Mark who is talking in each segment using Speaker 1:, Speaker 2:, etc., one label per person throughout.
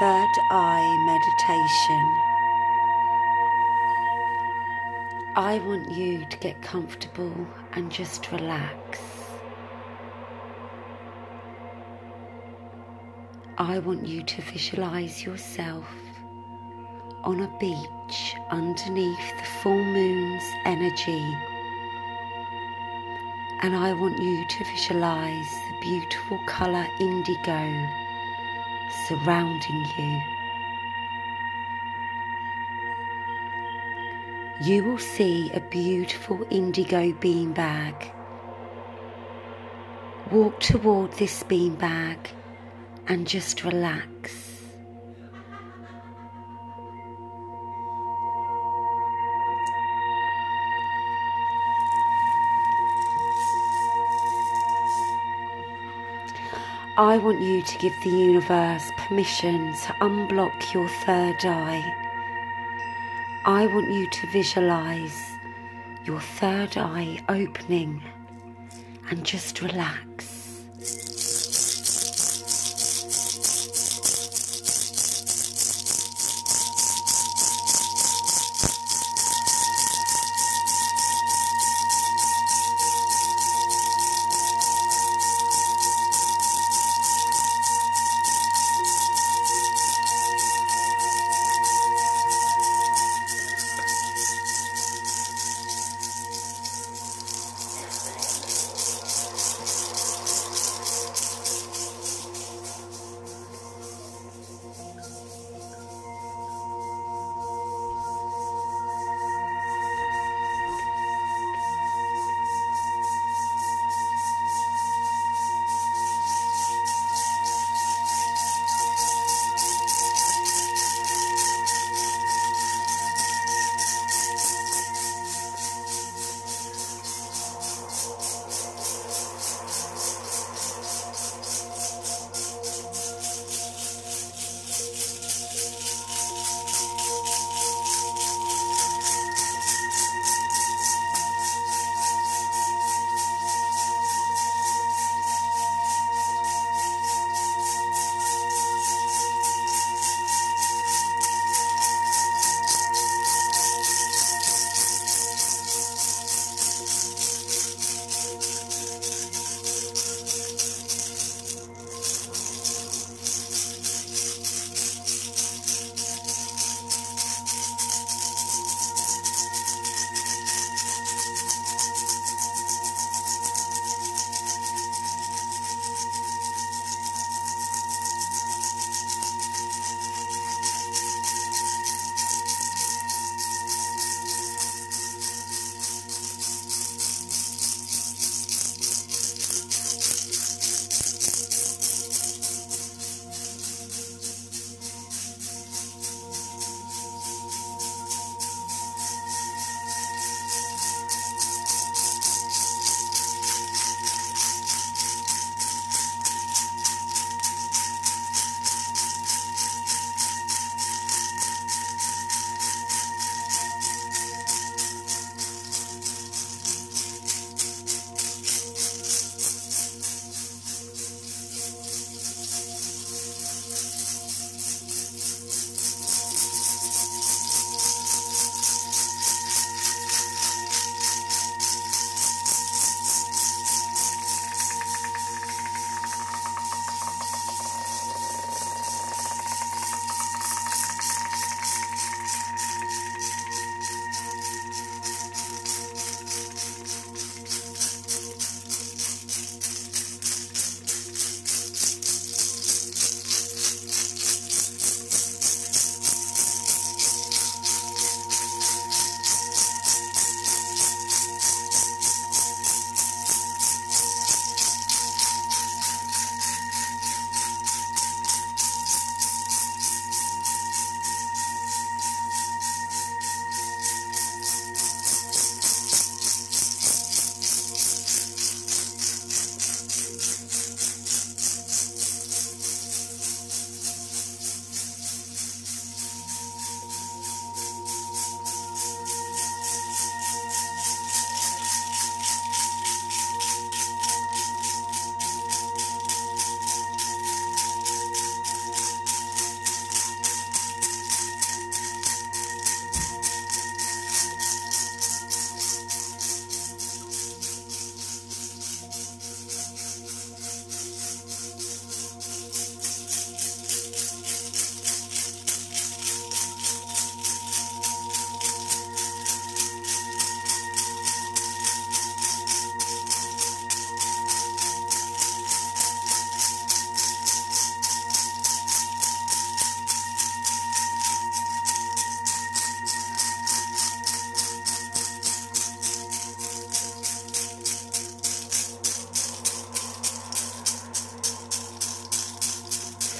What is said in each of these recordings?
Speaker 1: third eye meditation. I want you to get comfortable and just relax. I want you to visualize yourself on a beach underneath the full moon's energy. And I want you to visualize the beautiful colour indigo surrounding you. You will see a beautiful indigo beanbag. Walk toward this beanbag and just relax. I want you to give the universe permission to unblock your third eye. I want you to visualize your third eye opening and just relax.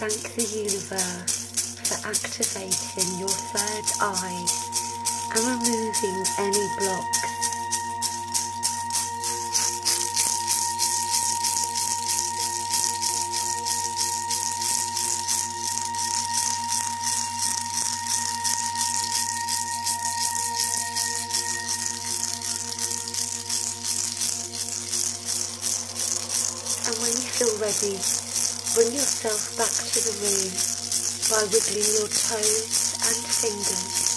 Speaker 1: Thank the universe for activating your third eye and removing any blocks. And when you feel ready, bring yourself back to the room by wiggling your toes and fingers